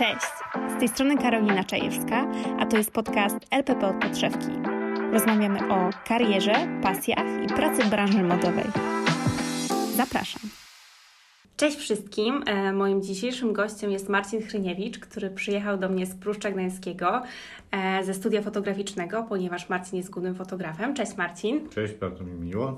Cześć, z tej strony Karolina Czajewska, a to jest podcast LPP od podszewki. Rozmawiamy o karierze, pasjach i pracy w branży modowej. Zapraszam. Cześć wszystkim. E, moim dzisiejszym gościem jest Marcin Chryniewicz, który przyjechał do mnie z Pruszcza Gdańskiego e, ze studia fotograficznego, ponieważ Marcin jest głównym fotografem. Cześć Marcin. Cześć, bardzo mi miło.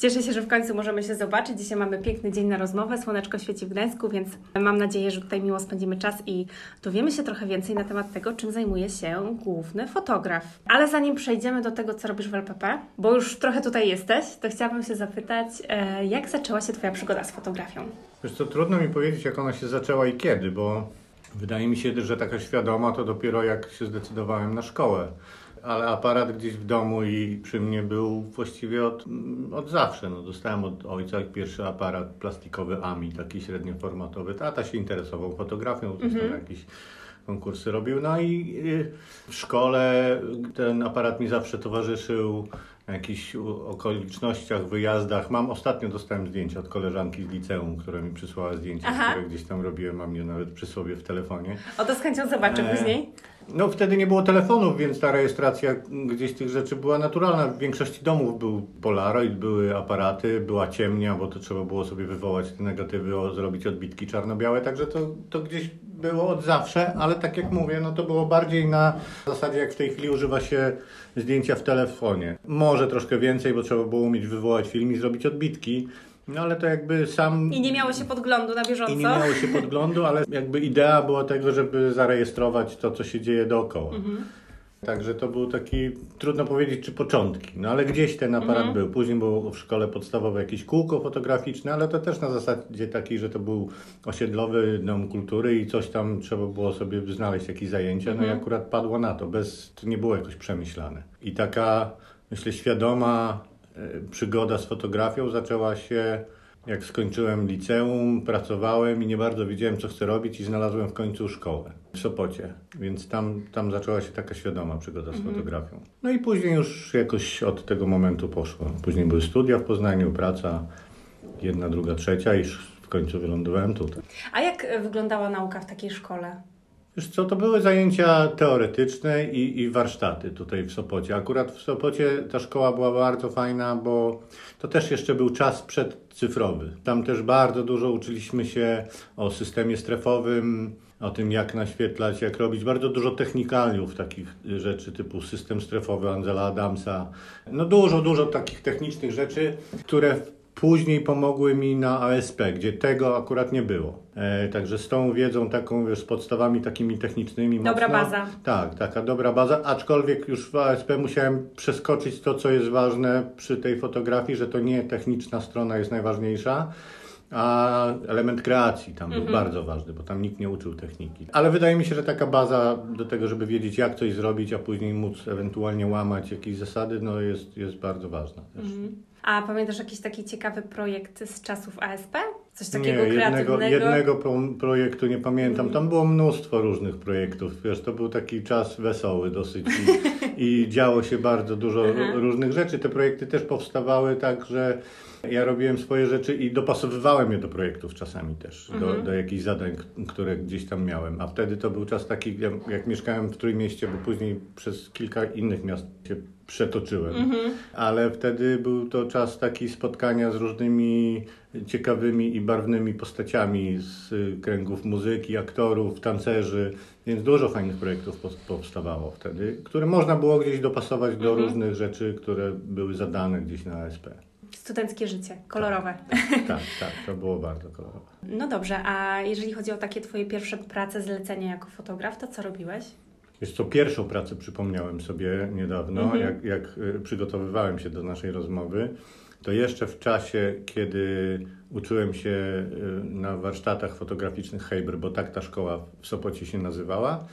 Cieszę się, że w końcu możemy się zobaczyć. Dzisiaj mamy piękny dzień na rozmowę. Słoneczko świeci w Gdańsku, więc mam nadzieję, że tutaj miło spędzimy czas i dowiemy się trochę więcej na temat tego, czym zajmuje się główny fotograf. Ale zanim przejdziemy do tego, co robisz w LPP, bo już trochę tutaj jesteś, to chciałabym się zapytać, e, jak zaczęła się Twoja przygoda z fotografią? Wiesz co, trudno mi powiedzieć, jak ona się zaczęła i kiedy, bo wydaje mi się, że taka świadoma to dopiero jak się zdecydowałem na szkołę. Ale aparat gdzieś w domu i przy mnie był właściwie od, od zawsze. No, dostałem od ojca pierwszy aparat plastikowy AMI, taki średnioformatowy. Tata się interesował fotografią, zresztą mm -hmm. jakieś konkursy robił. No i y, w szkole ten aparat mi zawsze towarzyszył jakichś okolicznościach, wyjazdach. Mam ostatnio dostałem zdjęcia od koleżanki z liceum, która mi przysłała zdjęcia, Aha. które gdzieś tam robiłem, mam je nawet przy sobie w telefonie. O to z chęcią zobaczę e... później. No wtedy nie było telefonów, więc ta rejestracja gdzieś tych rzeczy była naturalna. W większości domów był Polaroid, były aparaty, była ciemnia, bo to trzeba było sobie wywołać te negatywy, zrobić odbitki czarno-białe, także to, to gdzieś było od zawsze, ale tak jak mówię, no to było bardziej na zasadzie jak w tej chwili używa się zdjęcia w telefonie. Może troszkę więcej, bo trzeba było umieć wywołać film i zrobić odbitki. No ale to jakby sam... I nie miało się podglądu na bieżąco. I nie miało się podglądu, ale jakby idea była tego, żeby zarejestrować to, co się dzieje dookoła. Mhm. Także to był taki, trudno powiedzieć, czy początki, no ale gdzieś ten aparat mhm. był. Później było w szkole podstawowej jakieś kółko fotograficzne, ale to też na zasadzie takiej, że to był osiedlowy dom kultury i coś tam trzeba było sobie znaleźć, jakieś zajęcia, mhm. no i mhm. akurat padło na to, bez, to nie było jakoś przemyślane. I taka, myślę, świadoma przygoda z fotografią zaczęła się jak skończyłem liceum, pracowałem i nie bardzo wiedziałem, co chcę robić i znalazłem w końcu szkołę w Sopocie, więc tam, tam zaczęła się taka świadoma przygoda z mhm. fotografią. No i później już jakoś od tego momentu poszło. Później były studia w Poznaniu, praca, jedna, druga, trzecia i w końcu wylądowałem tutaj. A jak wyglądała nauka w takiej szkole? Wiesz co, to były zajęcia teoretyczne i, i warsztaty tutaj w Sopocie. Akurat w Sopocie ta szkoła była bardzo fajna, bo to też jeszcze był czas przedcyfrowy. Tam też bardzo dużo uczyliśmy się o systemie strefowym, o tym jak naświetlać, jak robić. Bardzo dużo technikaliów takich rzeczy typu system strefowy Angela Adamsa. No dużo, dużo takich technicznych rzeczy, które Później pomogły mi na ASP, gdzie tego akurat nie było. E, także z tą wiedzą taką, wiesz, z podstawami takimi technicznymi. Dobra mocno, baza. Tak, taka dobra baza, aczkolwiek już w ASP musiałem przeskoczyć to, co jest ważne przy tej fotografii, że to nie techniczna strona jest najważniejsza, a element kreacji tam był mhm. bardzo ważny, bo tam nikt nie uczył techniki. Ale wydaje mi się, że taka baza do tego, żeby wiedzieć, jak coś zrobić, a później móc ewentualnie łamać jakieś zasady, no jest, jest bardzo ważna też. Mhm. A pamiętasz jakiś taki ciekawy projekt z czasów ASP? Coś takiego nie, jednego, jednego pro, projektu nie pamiętam. Tam było mnóstwo różnych projektów. Wiesz, to był taki czas wesoły dosyć i, i działo się bardzo dużo różnych rzeczy. Te projekty też powstawały tak, że ja robiłem swoje rzeczy i dopasowywałem je do projektów czasami też, do, mhm. do jakichś zadań, które gdzieś tam miałem. A wtedy to był czas taki, jak, jak mieszkałem w Trójmieście, bo później przez kilka innych miast się przetoczyłem. Mhm. Ale wtedy był to czas taki spotkania z różnymi ciekawymi i barwnymi postaciami z kręgów muzyki, aktorów, tancerzy, więc dużo fajnych projektów powstawało wtedy, które można było gdzieś dopasować do mhm. różnych rzeczy, które były zadane gdzieś na ASP. Studenckie życie, kolorowe. Tak, tak, tak, tak, to było bardzo kolorowe. No dobrze, a jeżeli chodzi o takie Twoje pierwsze prace, zlecenia jako fotograf, to co robiłeś? Jest to pierwszą pracę przypomniałem sobie niedawno, mhm. jak, jak y, przygotowywałem się do naszej rozmowy. To jeszcze w czasie, kiedy uczyłem się y, na warsztatach fotograficznych Heiber, bo tak ta szkoła w Sopocie się nazywała,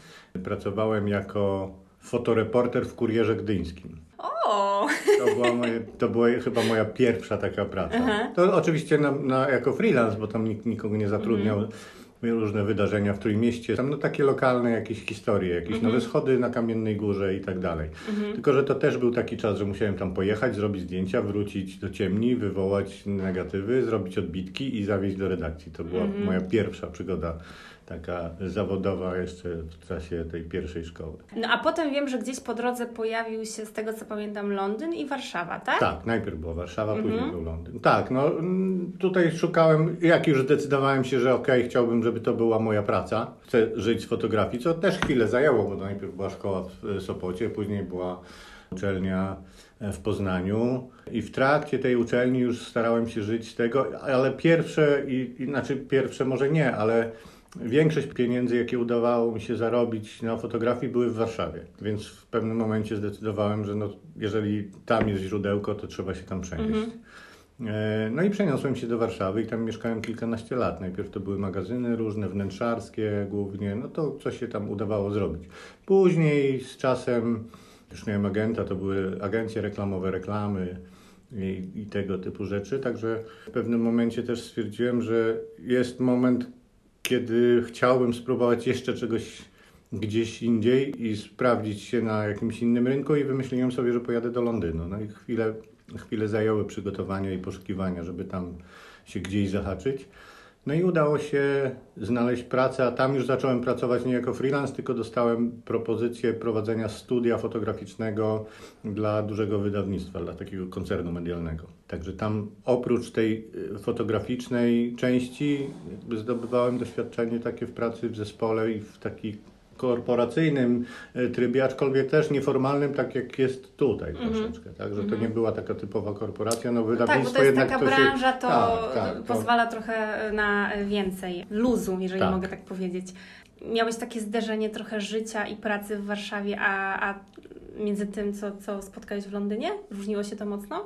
pracowałem jako fotoreporter w Kurierze Gdyńskim. O! To była, moje, to była chyba moja pierwsza taka praca. Aha. To oczywiście na, na, jako freelance, bo tam nikt nikogo nie zatrudniał. Mhm różne wydarzenia w Trójmieście, tam no takie lokalne jakieś historie, jakieś mhm. nowe schody na Kamiennej Górze i tak dalej. Mhm. Tylko, że to też był taki czas, że musiałem tam pojechać, zrobić zdjęcia, wrócić do ciemni, wywołać negatywy, zrobić odbitki i zawieźć do redakcji. To była mhm. moja pierwsza przygoda taka zawodowa jeszcze w czasie tej pierwszej szkoły. No a potem wiem, że gdzieś po drodze pojawił się, z tego co pamiętam, Londyn i Warszawa, tak? Tak, najpierw była Warszawa, Mhm. później był Londyn. Tak, no mm, tutaj szukałem, jak już zdecydowałem się, że okej, chciałbym, żeby to była moja praca, chcę żyć z fotografii, co też chwilę zajęło, bo najpierw była szkoła w Sopocie, później była uczelnia w Poznaniu i w trakcie tej uczelni już starałem się żyć z tego, ale pierwsze, i, i znaczy pierwsze może nie, ale większość pieniędzy, jakie udawało mi się zarobić na fotografii, były w Warszawie. Więc w pewnym momencie zdecydowałem, że no, jeżeli tam jest źródełko, to trzeba się tam przenieść. E, No i przeniosłem się do Warszawy i tam mieszkałem kilkanaście lat. Najpierw to były magazyny różne, wnętrzarskie głównie, no to co się tam udawało zrobić. Później z czasem już miałem agenta, to były agencje reklamowe, reklamy i, i tego typu rzeczy. Także w pewnym momencie też stwierdziłem, że jest moment, kiedy chciałbym spróbować jeszcze czegoś gdzieś indziej i sprawdzić się na jakimś innym rynku i wymyśliłem sobie, że pojadę do Londynu. No i chwilę, chwilę zajęły przygotowania i poszukiwania, żeby tam się gdzieś zahaczyć. No i udało się znaleźć pracę, a tam już zacząłem pracować nie jako freelance, tylko dostałem propozycję prowadzenia studia fotograficznego dla dużego wydawnictwa, dla takiego koncernu medialnego. Także tam oprócz tej y, fotograficznej części jakby zdobywałem doświadczenie takie w pracy w zespole i w taki korporacyjnym y, trybie, aczkolwiek też nieformalnym, tak jak jest tutaj troszeczkę, tak? Że to nie była taka typowa korporacja, no Tak, bo wydawnictwo to jest jednak taka to się- branża, to tak, tak, to- pozwala trochę na więcej luzu, jeżeli Tak. mogę tak powiedzieć. Miałeś takie zderzenie trochę życia i pracy w Warszawie, a, a między tym, co, co spotkałeś w Londynie? Różniło się to mocno?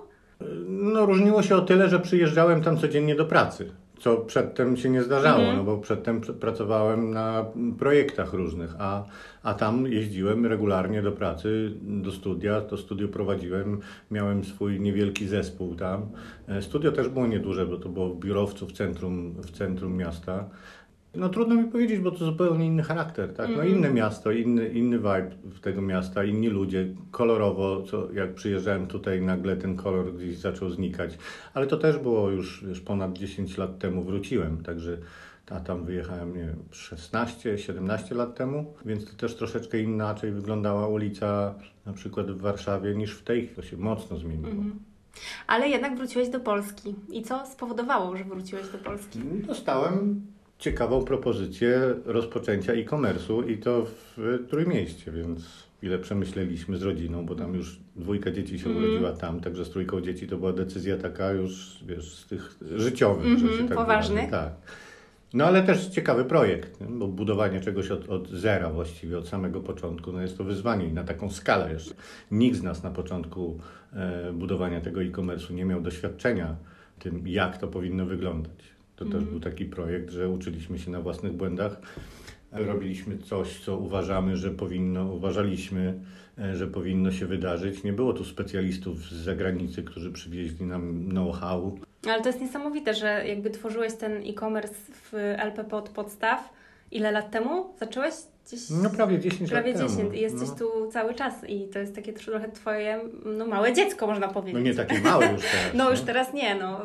No, różniło się o tyle, że przyjeżdżałem tam codziennie do pracy, co przedtem się nie zdarzało, Mhm. no bo przedtem pr- pracowałem na projektach różnych, a, a tam jeździłem regularnie do pracy, do studia, to studio prowadziłem, miałem swój niewielki zespół tam. E, Studio też było nieduże, bo to było w biurowcu w centrum, w centrum miasta. No trudno mi powiedzieć, bo to zupełnie inny charakter, tak? No inne miasto, inny, inny vibe tego miasta, inni ludzie, kolorowo, co jak przyjeżdżałem tutaj nagle ten kolor gdzieś zaczął znikać, ale to też było już, już ponad 10 lat temu wróciłem, także a tam wyjechałem, nie wiem, 16-17 lat temu, więc to też troszeczkę inaczej wyglądała ulica na przykład w Warszawie niż w tej, to się mocno zmieniło. Ale jednak wróciłeś do Polski. I co spowodowało, że wróciłeś do Polski? Dostałem ciekawą propozycję rozpoczęcia e-commerce'u i to w Trójmieście, więc ile przemyśleliśmy z rodziną, bo tam już dwójka dzieci się urodziła tam, także z trójką dzieci to była decyzja taka już, wiesz, z tych życiowych, że się tak wyrażę. Tak. No ale też ciekawy projekt, bo budowanie czegoś od, od zera właściwie, od samego początku, no jest to wyzwanie i na taką skalę jeszcze. Nikt z nas na początku e, budowania tego e-commerce'u nie miał doświadczenia tym, jak to powinno wyglądać. To też był taki projekt, że uczyliśmy się na własnych błędach. Robiliśmy coś, co uważamy, że powinno, uważaliśmy, e, że powinno się wydarzyć. Nie było tu specjalistów z zagranicy, którzy przywieźli nam know-how. Ale to jest niesamowite, że jakby tworzyłeś ten e-commerce w LPP od podstaw. Ile lat temu zacząłeś? Gdzieś... No prawie 10 Prawie lat 10 temu. i jesteś no. tu cały czas i to jest takie trochę twoje no, małe dziecko, można powiedzieć. No nie takie małe już teraz. No już teraz nie, no.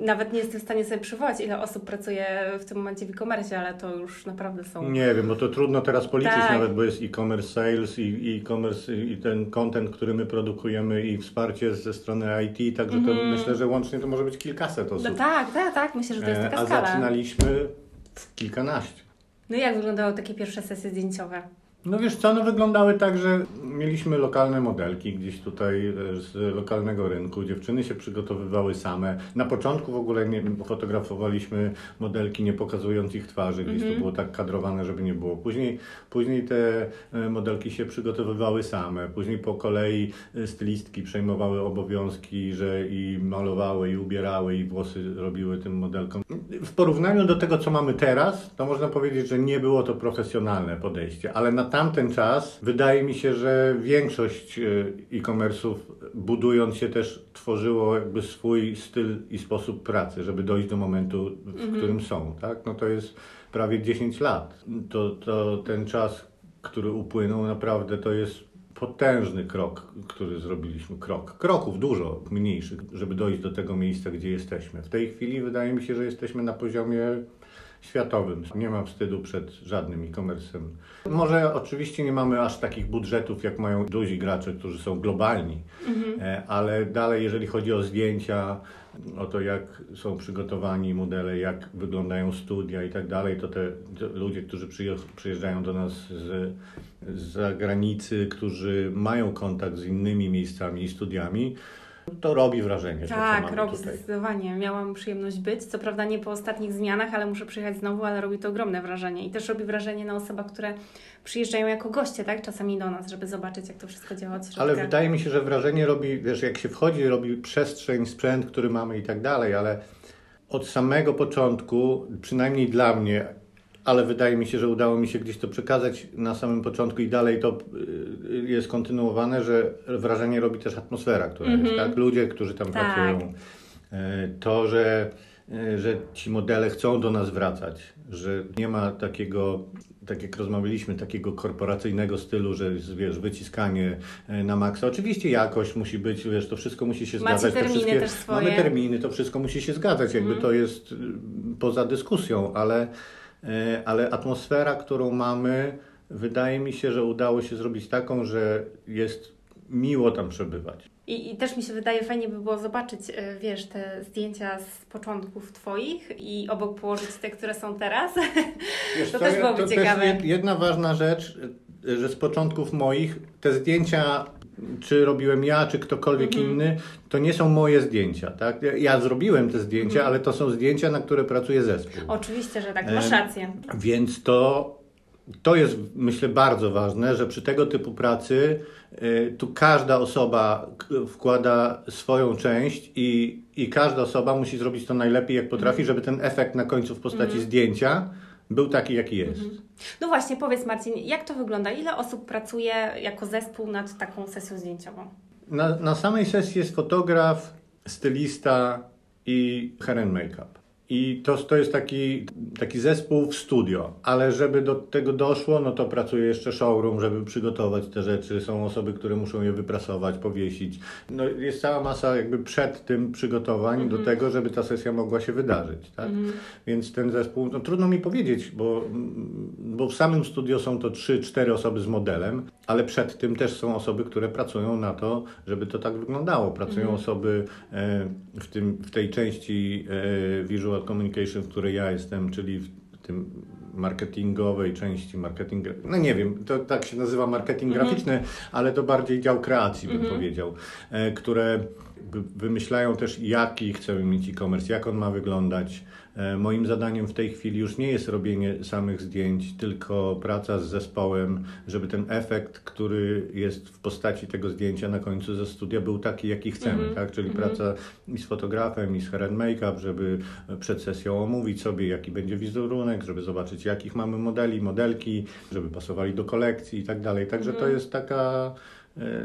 Nawet nie jestem w stanie sobie przywołać, ile osób pracuje w tym momencie w e-commerce, ale to już naprawdę są... Nie wiem, bo to trudno teraz policzyć Tak. nawet, bo jest e-commerce sales i e-commerce i ten content, który my produkujemy i wsparcie ze strony IT, także to myślę, że łącznie to może być kilkaset osób. No tak, tak, tak, myślę, że to jest E, taka A skala. zaczynaliśmy w kilkanaście. No i jak wyglądały takie pierwsze sesje zdjęciowe? No wiesz co, no wyglądały tak, że mieliśmy lokalne modelki gdzieś tutaj e, z lokalnego rynku. Dziewczyny się przygotowywały same. Na początku w ogóle nie fotografowaliśmy modelki nie pokazując ich twarzy, gdzieś to było tak kadrowane, żeby nie było. Później, później te e, modelki się przygotowywały same. Później po kolei e, stylistki przejmowały obowiązki, że i malowały, i ubierały, i włosy robiły tym modelkom. W porównaniu do tego, co mamy teraz, to można powiedzieć, że nie było to profesjonalne podejście, ale na tamten czas wydaje mi się, że większość e, e-commerce'ów budując się też tworzyło jakby swój styl i sposób pracy, żeby dojść do momentu, w którym są, tak? No to jest prawie 10 lat. To, to ten czas, który upłynął naprawdę to jest potężny krok, który zrobiliśmy. Krok. Kroków dużo mniejszych, żeby dojść do tego miejsca, gdzie jesteśmy. W tej chwili wydaje mi się, że jesteśmy na poziomie światowym. Nie mam wstydu przed żadnym e-commerce'em. Może oczywiście nie mamy aż takich budżetów, jak mają duzi gracze, którzy są globalni, mhm. ale dalej, jeżeli chodzi o zdjęcia, o to, jak są przygotowani modele, jak wyglądają studia i tak dalej, to te ludzie, którzy przyjeżdżają do nas z, z zagranicy, którzy mają kontakt z innymi miejscami i studiami, to robi wrażenie. Tak, robi tutaj. zdecydowanie. Miałam przyjemność być. Co prawda nie po ostatnich zmianach, ale muszę przyjechać znowu, ale robi to ogromne wrażenie. I też robi wrażenie na osobach, które przyjeżdżają jako goście, tak? Czasami do nas, żeby zobaczyć, jak to wszystko działa od środka. Ale wydaje mi się, że wrażenie robi, wiesz, jak się wchodzi, robi przestrzeń, sprzęt, który mamy i tak dalej, ale od samego początku, przynajmniej dla mnie, ale wydaje mi się, że udało mi się gdzieś to przekazać na samym początku i dalej to y, jest kontynuowane, że wrażenie robi też atmosfera, która mm -hmm. jest, mhm. tak? Ludzie, którzy tam tak. pracują. E, to, że, e, że ci modele chcą do nas wracać, że nie ma takiego, tak jak rozmawialiśmy, takiego korporacyjnego stylu, że jest, wiesz, wyciskanie na maksa. Oczywiście jakość musi być, wiesz, to wszystko musi się Macie zgadzać. Terminy wszystkie, też swoje. Mamy terminy, to wszystko musi się zgadzać, jakby mm. to jest poza dyskusją, ale ale atmosfera, którą mamy, wydaje mi się, że udało się zrobić taką, że jest miło tam przebywać. I, I, też mi się wydaje, fajnie by było zobaczyć, e, wiesz, te zdjęcia z początków Twoich i obok położyć te, które są teraz. Wiesz, to, to też byłoby to ciekawe. Też jedna ważna rzecz, że z początków moich te zdjęcia czy robiłem ja, czy ktokolwiek mhm. inny, to nie są moje zdjęcia. Tak? Ja zrobiłem te zdjęcia, mhm. ale to są zdjęcia, na które pracuje zespół. Oczywiście, że tak, masz rację. E, więc to, to jest, myślę, bardzo ważne, że przy tego typu pracy y, tu każda osoba wkłada swoją część i, i każda osoba musi zrobić to najlepiej, jak potrafi, mhm. żeby ten efekt na końcu w postaci mhm. zdjęcia był taki, jaki jest. Mhm. No właśnie, powiedz Marcin, jak to wygląda? Ile osób pracuje jako zespół nad taką sesją zdjęciową? Na, na samej sesji jest fotograf, stylista i hair and make-up. I to, to jest taki, taki zespół w studio, ale żeby do tego doszło, no to pracuje jeszcze showroom, żeby przygotować te rzeczy. Są osoby, które muszą je wyprasować, powiesić. No jest cała masa jakby przed tym przygotowań mm -hmm. do mhm. tego, żeby ta sesja mogła się wydarzyć. Tak? Mm -hmm. Więc ten zespół, no trudno mi powiedzieć, bo, bo w samym studio są to 3-4 osoby z modelem, ale przed tym też są osoby, które pracują na to, żeby to tak wyglądało. Pracują mm -hmm. osoby e, w, tym, w tej części e, visual communication, w której ja jestem, czyli w tym marketingowej części marketing, no nie wiem, to tak się nazywa marketing mhm. graficzny, ale to bardziej dział kreacji bym mhm. powiedział, e, które wymyślają też jaki chcemy mieć e-commerce, jak on ma wyglądać, moim zadaniem w tej chwili już nie jest robienie samych zdjęć, tylko praca z zespołem, żeby ten efekt, który jest w postaci tego zdjęcia na końcu ze studia był taki, jaki chcemy, mm -hmm. tak? Czyli mm -hmm. praca i z fotografem, i z hair and make-up, żeby przed sesją omówić sobie, jaki będzie wizerunek, żeby zobaczyć, jakich mamy modeli, modelki, żeby pasowali do kolekcji i tak dalej. Także mm -hmm. to mhm. jest taka E,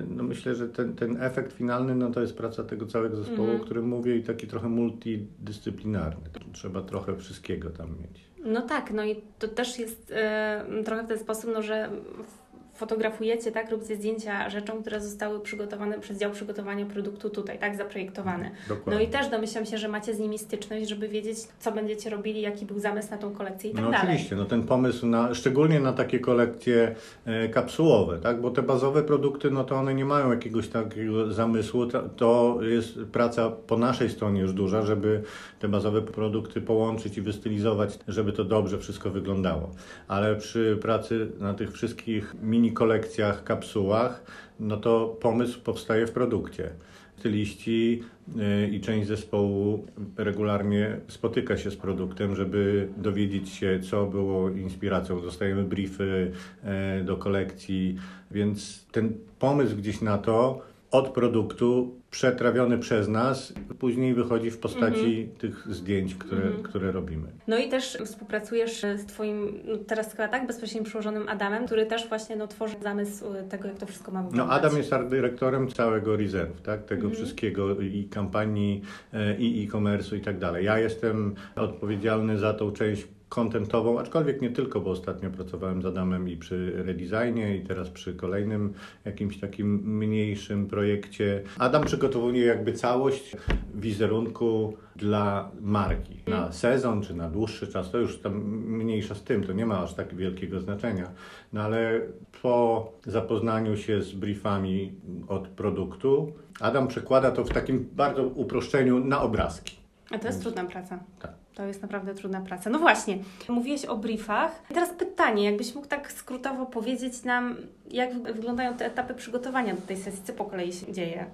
no myślę, że ten, ten efekt finalny no to jest praca tego całego zespołu, mm. o którym mówię i taki trochę multidyscyplinarny. Trzeba trochę wszystkiego tam mieć. No tak, no i to też jest e, trochę w ten sposób, no, że fotografujecie, tak, robicie zdjęcia rzeczom, które zostały przygotowane przez dział przygotowania produktu tutaj, tak, zaprojektowane. Dokładnie. No i też domyślam się, że macie z nimi styczność, żeby wiedzieć, co będziecie robili, jaki był zamysł na tą kolekcję i tak no dalej. Oczywiście, no ten pomysł, na, szczególnie na takie kolekcje e, kapsułowe, tak, bo te bazowe produkty, no to one nie mają jakiegoś takiego zamysłu, to, to jest praca po naszej stronie już duża, żeby te bazowe produkty połączyć i wystylizować, żeby to dobrze wszystko wyglądało. Ale przy pracy na tych wszystkich mini kolekcjach, kapsułach, no to pomysł powstaje w produkcie. Styliści y, i część zespołu regularnie spotyka się z produktem, żeby dowiedzieć się, co było inspiracją. Dostajemy briefy y, do kolekcji, więc ten pomysł gdzieś na to od produktu przetrawiony przez nas, później wychodzi w postaci mm -hmm. tych zdjęć, które, mm -hmm. które robimy. No i też współpracujesz z Twoim, no teraz chyba tak, bezpośrednim przełożonym Adamem, który też właśnie no, tworzy zamysł tego, jak to wszystko ma wyglądać. No Adam jest art dyrektorem całego Reserve, tak? tego mm -hmm. wszystkiego i kampanii, e, i e-commerce'u i tak dalej. Ja jestem odpowiedzialny za tą część kontentową, aczkolwiek nie tylko, bo ostatnio pracowałem z Adamem i przy redesignie i teraz przy kolejnym jakimś takim mniejszym projekcie. Adam przygotowuje jakby całość wizerunku dla marki na sezon czy na dłuższy czas, to już tam mniejsza z tym, to nie ma aż tak wielkiego znaczenia. No ale po zapoznaniu się z briefami od produktu, Adam przekłada to w takim bardzo uproszczeniu na obrazki. A to jest trudna praca. Tak. To jest naprawdę trudna praca. No właśnie, mówiłeś o briefach. Teraz pytanie, jakbyś mógł tak skrótowo powiedzieć nam, jak wyglądają te etapy przygotowania do tej sesji, co po kolei się dzieje?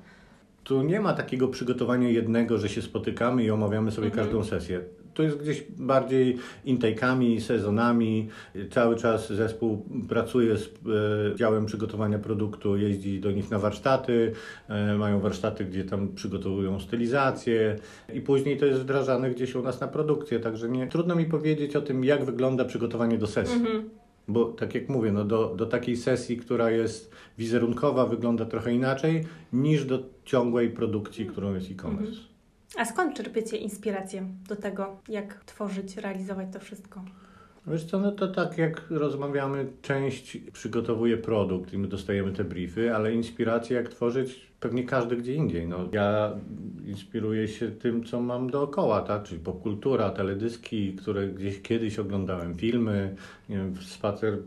Tu nie ma takiego przygotowania jednego, że się spotykamy i omawiamy sobie Mhm. każdą sesję. To jest gdzieś bardziej intake'ami, sezonami. Cały czas zespół pracuje z e, działem przygotowania produktu, jeździ do nich na warsztaty, e, mają warsztaty, gdzie tam przygotowują stylizację i później to jest wdrażane gdzieś u nas na produkcję. Także nie, trudno mi powiedzieć o tym, jak wygląda przygotowanie do sesji. Mhm. Bo tak jak mówię, no do, do takiej sesji, która jest wizerunkowa, wygląda trochę inaczej niż do ciągłej produkcji, którą jest e-commerce. A skąd czerpiecie inspirację do tego, jak tworzyć, realizować to wszystko? Wiesz co, no to tak jak rozmawiamy, część przygotowuje produkt i my dostajemy te briefy, ale inspirację jak tworzyć pewnie każdy gdzie indziej. No, ja inspiruję się tym, co mam dookoła, tak? czyli popkultura, teledyski, które gdzieś kiedyś oglądałem, filmy, nie wiem, spacer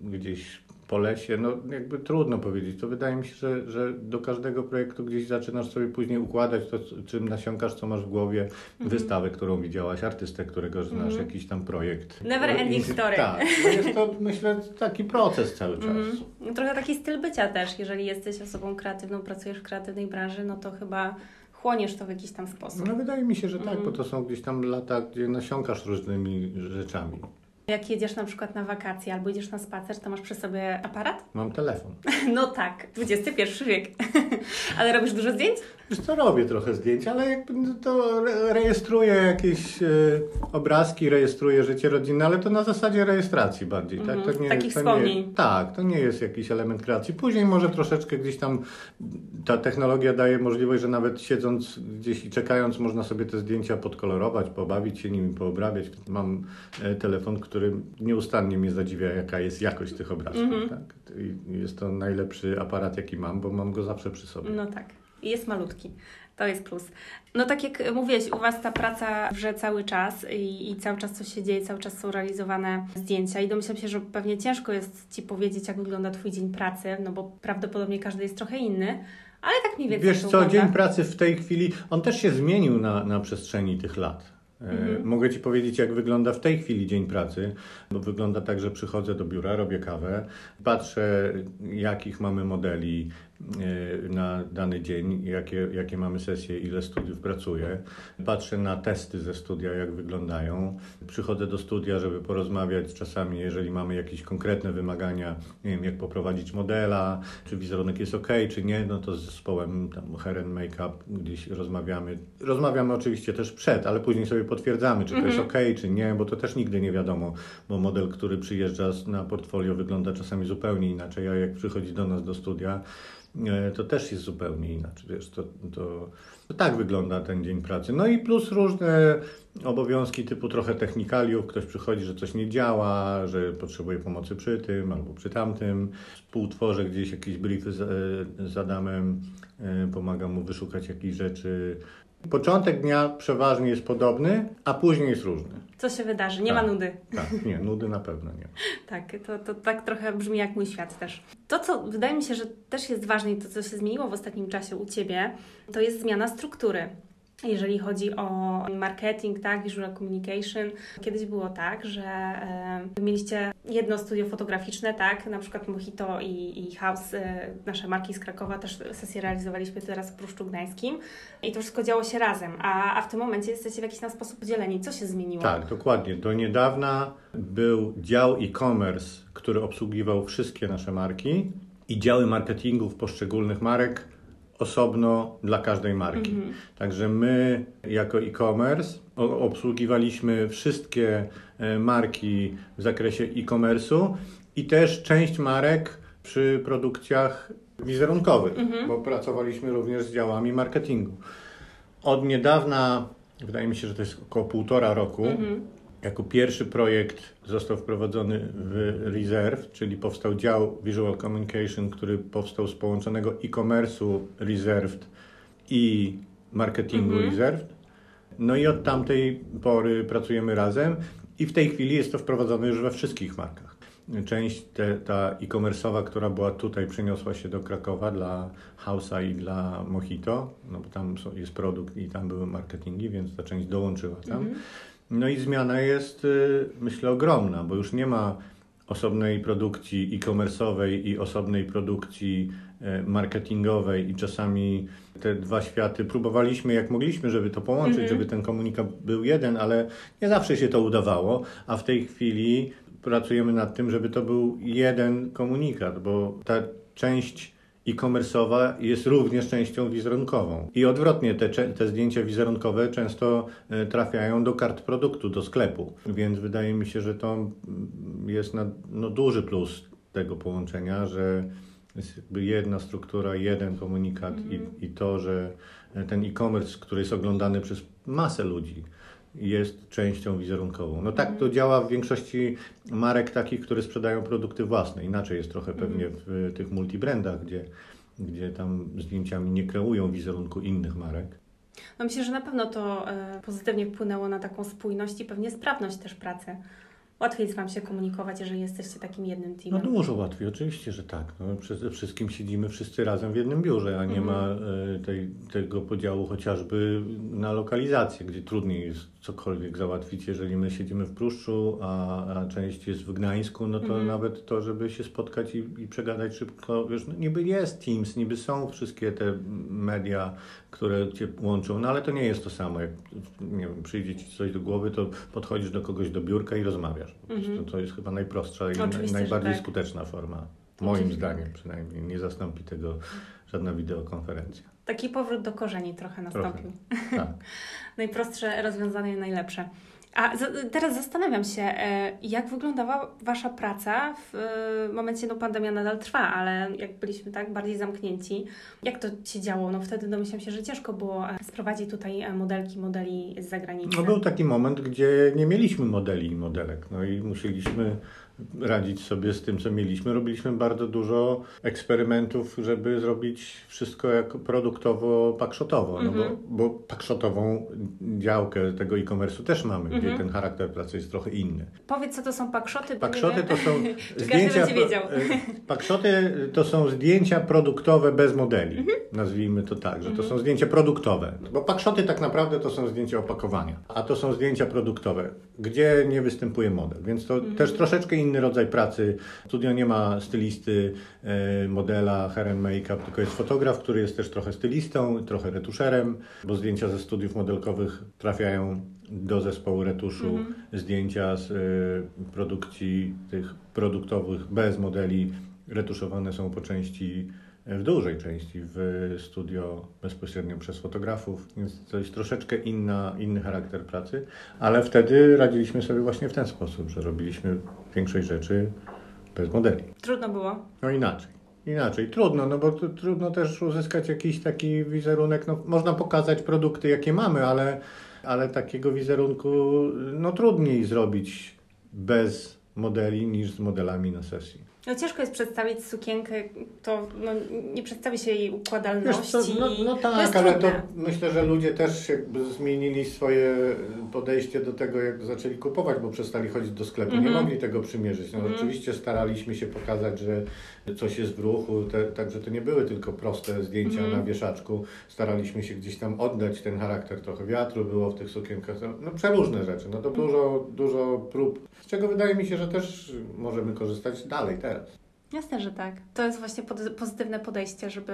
gdzieś po lesie, no jakby trudno powiedzieć. To wydaje mi się, że, że do każdego projektu gdzieś zaczynasz sobie później układać to, czym nasiąkasz, co masz w głowie, wystawę, którą widziałaś, artystę, którego znasz, jakiś tam projekt. Never ending story. Tak, no jest to myślę taki proces cały czas. No, Trochę taki styl bycia też. Jeżeli jesteś osobą kreatywną, pracujesz w kreatywnej branży, no to chyba chłoniesz to w jakiś tam sposób. No wydaje mi się, że tak, bo to są gdzieś tam lata, gdzie nasiąkasz różnymi rzeczami. Jak jedziesz na przykład na wakacje albo idziesz na spacer, to masz przy sobie aparat? Mam telefon. No tak, XXI wiek. Ale robisz dużo zdjęć? Wiesz co, robię trochę zdjęć, ale jakby no to re- rejestruję jakieś e, obrazki, rejestruję życie rodzinne, ale to na zasadzie rejestracji bardziej, tak? Mhm, To nie, takich to wspomnień. Nie, tak, to nie jest jakiś element kreacji. Później może troszeczkę gdzieś tam ta technologia daje możliwość, że nawet siedząc gdzieś i czekając, można sobie te zdjęcia podkolorować, pobawić się nimi, poobrabiać. Mam e, telefon, który nieustannie mnie zadziwia, jaka jest jakość tych obrazków, Mhm. tak? Jest to najlepszy aparat, jaki mam, bo mam go zawsze przy sobie. No tak. I jest malutki. To jest plus. No tak jak mówiłeś, u Was ta praca wrze cały czas i, i cały czas coś się dzieje, cały czas są realizowane zdjęcia i domyślam się, że pewnie ciężko jest Ci powiedzieć, jak wygląda Twój dzień pracy, no bo prawdopodobnie każdy jest trochę inny, ale tak mniej więcej Wiesz co, wygląda. dzień pracy w tej chwili, on też się zmienił na, na przestrzeni tych lat. E, Mogę Ci powiedzieć, jak wygląda w tej chwili dzień pracy, bo wygląda tak, że przychodzę do biura, robię kawę, patrzę, jakich mamy modeli na dany dzień, jakie, jakie mamy sesje, ile studiów pracuję. Patrzę na testy ze studia, jak wyglądają. Przychodzę do studia, żeby porozmawiać czasami, jeżeli mamy jakieś konkretne wymagania, nie wiem, jak poprowadzić modela, czy wizerunek jest ok, czy nie, no to z zespołem tam hair and make-up gdzieś rozmawiamy. Rozmawiamy oczywiście też przed, ale później sobie potwierdzamy, czy to jest ok, czy nie, bo to też nigdy nie wiadomo, bo model, który przyjeżdża na portfolio wygląda czasami zupełnie inaczej, a jak przychodzi do nas do studia, e, to też jest zupełnie inaczej. Wiesz, to, to, to tak wygląda ten dzień pracy. No i plus różne obowiązki typu trochę technikaliów. Ktoś przychodzi, że coś nie działa, że potrzebuje pomocy przy tym albo przy tamtym. Współtworzę gdzieś jakieś briefy z, e, z Adamem, e, pomagam mu wyszukać jakieś rzeczy. Początek dnia przeważnie jest podobny, a później jest różny. Co się wydarzy? Nie Tak. ma nudy. Tak, nie, nudy na pewno nie. Tak, to, to tak trochę brzmi jak mój świat też. To, co wydaje mi się, że też jest ważne i to, co się zmieniło w ostatnim czasie u Ciebie, to jest zmiana struktury. Jeżeli chodzi o marketing, tak, visual communication, kiedyś było tak, że wy mieliście jedno studio fotograficzne, tak, na przykład Mojito i, i House, e, nasze marki z Krakowa, też sesję realizowaliśmy teraz w Pruszczu Gdańskim i to wszystko działo się razem, a, a w tym momencie jesteście w jakiś tam sposób podzieleni. Co się zmieniło? Tak, dokładnie. Do niedawna był dział e-commerce, który obsługiwał wszystkie nasze marki i działy marketingów poszczególnych marek osobno dla każdej marki. Także my jako e-commerce obsługiwaliśmy wszystkie e, marki w zakresie e-commerce'u i też część marek przy produkcjach wizerunkowych, bo pracowaliśmy również z działami marketingu. Od niedawna, wydaje mi się, że to jest około półtora roku, jako pierwszy projekt został wprowadzony w Reserve, czyli powstał dział Visual Communication, który powstał z połączonego e-commerce'u Reserved i marketingu mhm. Reserved. No i od tamtej pory pracujemy razem i w tej chwili jest to wprowadzone już we wszystkich markach. Część te, ta e-commerce'owa, która była tutaj, przeniosła się do Krakowa dla House'a i dla Mojito, no bo tam jest produkt i tam były marketingi, więc ta część dołączyła tam. Mhm. No i zmiana jest, y, myślę, ogromna, bo już nie ma osobnej produkcji e-commerce'owej i osobnej produkcji e, marketingowej i czasami te dwa światy próbowaliśmy jak mogliśmy, żeby to połączyć, -hmm. żeby ten komunikat był jeden, ale nie zawsze się to udawało, a w tej chwili pracujemy nad tym, żeby to był jeden komunikat, bo ta część e-commerce'owa jest również częścią wizerunkową. I odwrotnie, te, te zdjęcia wizerunkowe często e, trafiają do kart produktu, do sklepu. Więc wydaje mi się, że to mm, jest na, no, duży plus tego połączenia, że jest jakby jedna struktura, jeden komunikat mm -hmm. i, mhm. i to, że ten e-commerce, który jest oglądany przez masę ludzi, jest częścią wizerunkową. No tak to działa w większości marek takich, które sprzedają produkty własne. Inaczej jest trochę pewnie mhm. w tych multibrandach, gdzie, gdzie tam zdjęciami nie kreują wizerunku innych marek. No myślę, że na pewno to e, pozytywnie wpłynęło na taką spójność i pewnie sprawność też pracy. Łatwiej jest Wam się komunikować, jeżeli jesteście takim jednym teamem. No dużo łatwiej, oczywiście, że tak. No, przede wszystkim siedzimy wszyscy razem w jednym biurze, a nie ma e, tej, tego podziału chociażby na lokalizację, gdzie trudniej jest cokolwiek załatwić, jeżeli my siedzimy w Pruszczu, a, a część jest w Gdańsku, no to -hmm. nawet to, żeby się spotkać i, i przegadać szybko, wiesz, no niby jest Teams, niby są wszystkie te media, które Cię łączą, no ale to nie jest to samo. Jak nie wiem, przyjdzie Ci coś do głowy, to podchodzisz do kogoś do biurka i rozmawiasz. Mm -hmm. To jest chyba najprostsza i Oczywiście, najbardziej tak. skuteczna forma. Moim Oczywiście. zdaniem przynajmniej. Nie zastąpi tego żadna wideokonferencja. Taki powrót do korzeni trochę nastąpił. Trochę, tak. Najprostsze rozwiązanie, najlepsze. A teraz zastanawiam się, e, jak wyglądała Wasza praca w e, momencie, no pandemia nadal trwa, ale jak byliśmy tak bardziej zamknięci, jak to się działo? No wtedy domyślam się, że ciężko było e, sprowadzić tutaj modelki, modeli z zagranicy. No był taki moment, gdzie nie mieliśmy modeli i modelek, no i musieliśmy radzić sobie z tym, co mieliśmy. Robiliśmy bardzo dużo eksperymentów, żeby zrobić wszystko jako produktowo, pakszotowo, no bo, mhm. bo pakshotową działkę tego e-commerce'u też mamy, gdzie mhm. ten charakter pracy jest trochę inny. Powiedz, co to są pakszoty? Pakszoty to są zdjęcia... E, pakszoty to są zdjęcia produktowe bez modeli, mhm. nazwijmy to tak, że to są zdjęcia produktowe, bo pakszoty tak naprawdę to są zdjęcia opakowania, a to są zdjęcia produktowe, gdzie nie występuje model, więc to też troszeczkę inny inny rodzaj pracy. Studio nie ma stylisty, e, modela, hair and make-up, tylko jest fotograf, który jest też trochę stylistą, trochę retuszerem, bo zdjęcia ze studiów modelkowych trafiają do zespołu retuszu, mhm. zdjęcia z e, produkcji tych produktowych bez modeli retuszowane są po części w dużej części w studio bezpośrednio przez fotografów, więc to jest troszeczkę inna, inny charakter pracy, ale wtedy radziliśmy sobie właśnie w ten sposób, że robiliśmy większość rzeczy bez modeli. Trudno było? No inaczej. Inaczej, trudno, no bo trudno też uzyskać jakiś taki wizerunek. No, można pokazać produkty, jakie mamy, ale, ale takiego wizerunku no, trudniej zrobić bez modeli niż z modelami na sesji. No ciężko jest przedstawić sukienkę, to no, nie przedstawi się jej układalności. Wiesz, to, no, no tak, to ale to myślę, że ludzie też jakby zmienili swoje podejście do tego, jak zaczęli kupować, bo przestali chodzić do sklepu, mm -hmm. nie mhm. mogli tego przymierzyć. No, mm -hmm. Oczywiście staraliśmy się pokazać, że coś jest w ruchu, te, także to nie były tylko proste zdjęcia mm -hmm. na wieszaczku. Staraliśmy się gdzieś tam oddać ten charakter, trochę wiatru było w tych sukienkach, no przeróżne rzeczy. No to dużo, dużo prób, z czego wydaje mi się, że też możemy korzystać dalej teraz. Jasne, że tak. To jest właśnie pozytywne podejście, żeby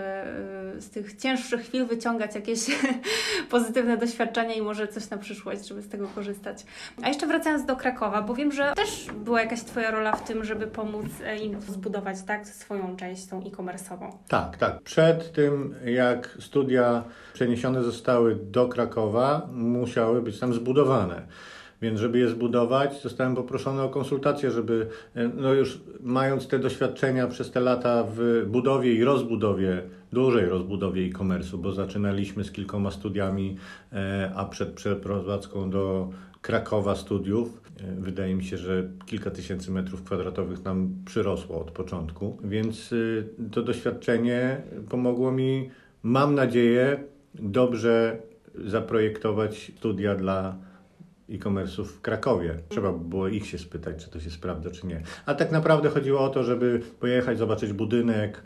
y, z tych cięższych chwil wyciągać jakieś pozytywne doświadczenia i może coś na przyszłość, żeby z tego korzystać. A jeszcze wracając do Krakowa, bo wiem, że też była jakaś Twoja rola w tym, żeby pomóc e, im zbudować tak, swoją część, tą e-commerce'ową. Tak, tak. Przed tym, jak studia przeniesione zostały do Krakowa, musiały być tam zbudowane. Więc żeby je zbudować, zostałem poproszony o konsultację, żeby, e, no już mając te doświadczenia przez te lata w budowie i rozbudowie, dużej rozbudowie e-commerce'u, bo zaczynaliśmy z kilkoma studiami, e, a przed przeprowadzką do Krakowa studiów, Wydaje mi się, że kilka tysięcy metrów kwadratowych nam przyrosło od początku, więc to doświadczenie pomogło mi, mam nadzieję, dobrze zaprojektować studia dla e-commerce'ów w Krakowie. Trzeba by było ich się spytać, czy to się sprawdza, czy nie. A tak naprawdę chodziło o to, żeby pojechać, zobaczyć budynek,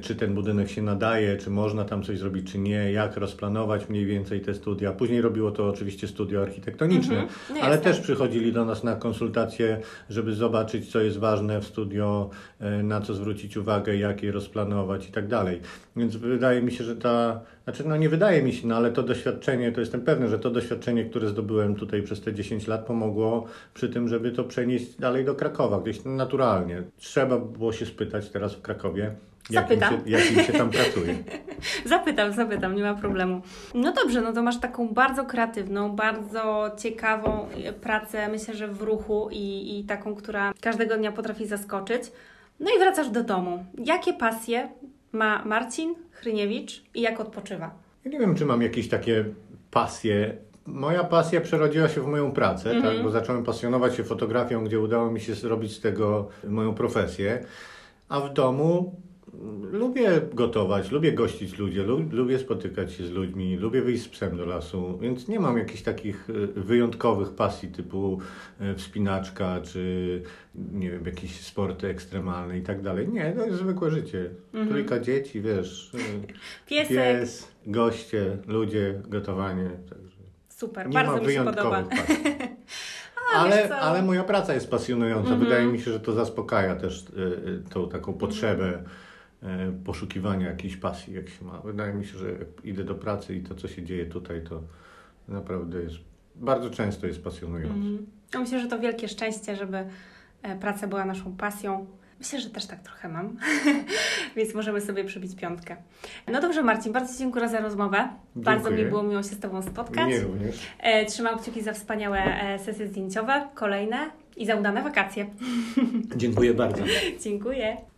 czy ten budynek się nadaje, czy można tam coś zrobić, czy nie, jak rozplanować mniej więcej te studia. Później robiło to oczywiście studio architektoniczne, mm -hmm. ale też przychodzili do nas na konsultacje, żeby zobaczyć, co jest ważne w studio, e, na co zwrócić uwagę, jak je rozplanować i tak dalej. Więc wydaje mi się, że ta znaczy, no nie wydaje mi się, no ale to doświadczenie, to jestem pewny, że to doświadczenie, które zdobyłem tutaj przez te 10 lat, pomogło przy tym, żeby to przenieść dalej do Krakowa, gdzieś naturalnie. Trzeba było się spytać teraz w Krakowie, jak im, się, jak im się tam pracuje. zapytam, zapytam, nie ma problemu. No dobrze, no to masz taką bardzo kreatywną, bardzo ciekawą pracę, myślę, że w ruchu i, i taką, która każdego dnia potrafi zaskoczyć. No i wracasz do domu. Jakie pasje ma Marcin Chryniewicz i jak odpoczywa? Ja nie wiem, czy mam jakieś takie pasje. Moja pasja przerodziła się w moją pracę, mm -hmm. tak, mhm. bo zacząłem pasjonować się fotografią, gdzie udało mi się zrobić z tego moją profesję. A w domu lubię gotować, lubię gościć ludzi, lubię spotykać się z ludźmi, lubię wyjść z psem do lasu, więc nie mam jakichś takich e, wyjątkowych pasji typu e, wspinaczka czy nie wiem, jakieś sporty ekstremalne i tak dalej. Nie, to jest zwykłe życie. Mhm. Trójka dzieci, wiesz, e, Piesek. pies, goście, ludzie, gotowanie. Także Super, nie bardzo mi się podoba. ale, ale moja praca jest pasjonująca. Mhm. Wydaje mi się, że to zaspokaja też y, tą taką potrzebę. E, poszukiwania jakiejś pasji, jak się ma. Wydaje mi się, że idę do pracy i to, co się dzieje tutaj, to naprawdę jest, bardzo często jest pasjonujące. Mm. Myślę, że to wielkie szczęście, żeby e, praca była naszą pasją. Myślę, że też tak trochę mam, więc możemy sobie przybić piątkę. No dobrze, Marcin, bardzo dziękuję za rozmowę. Dziękuję. Bardzo mi było miło się z Tobą spotkać. Nie również. E, trzymam kciuki za wspaniałe sesje zdjęciowe, kolejne i za udane wakacje. Dziękuję bardzo. dziękuję.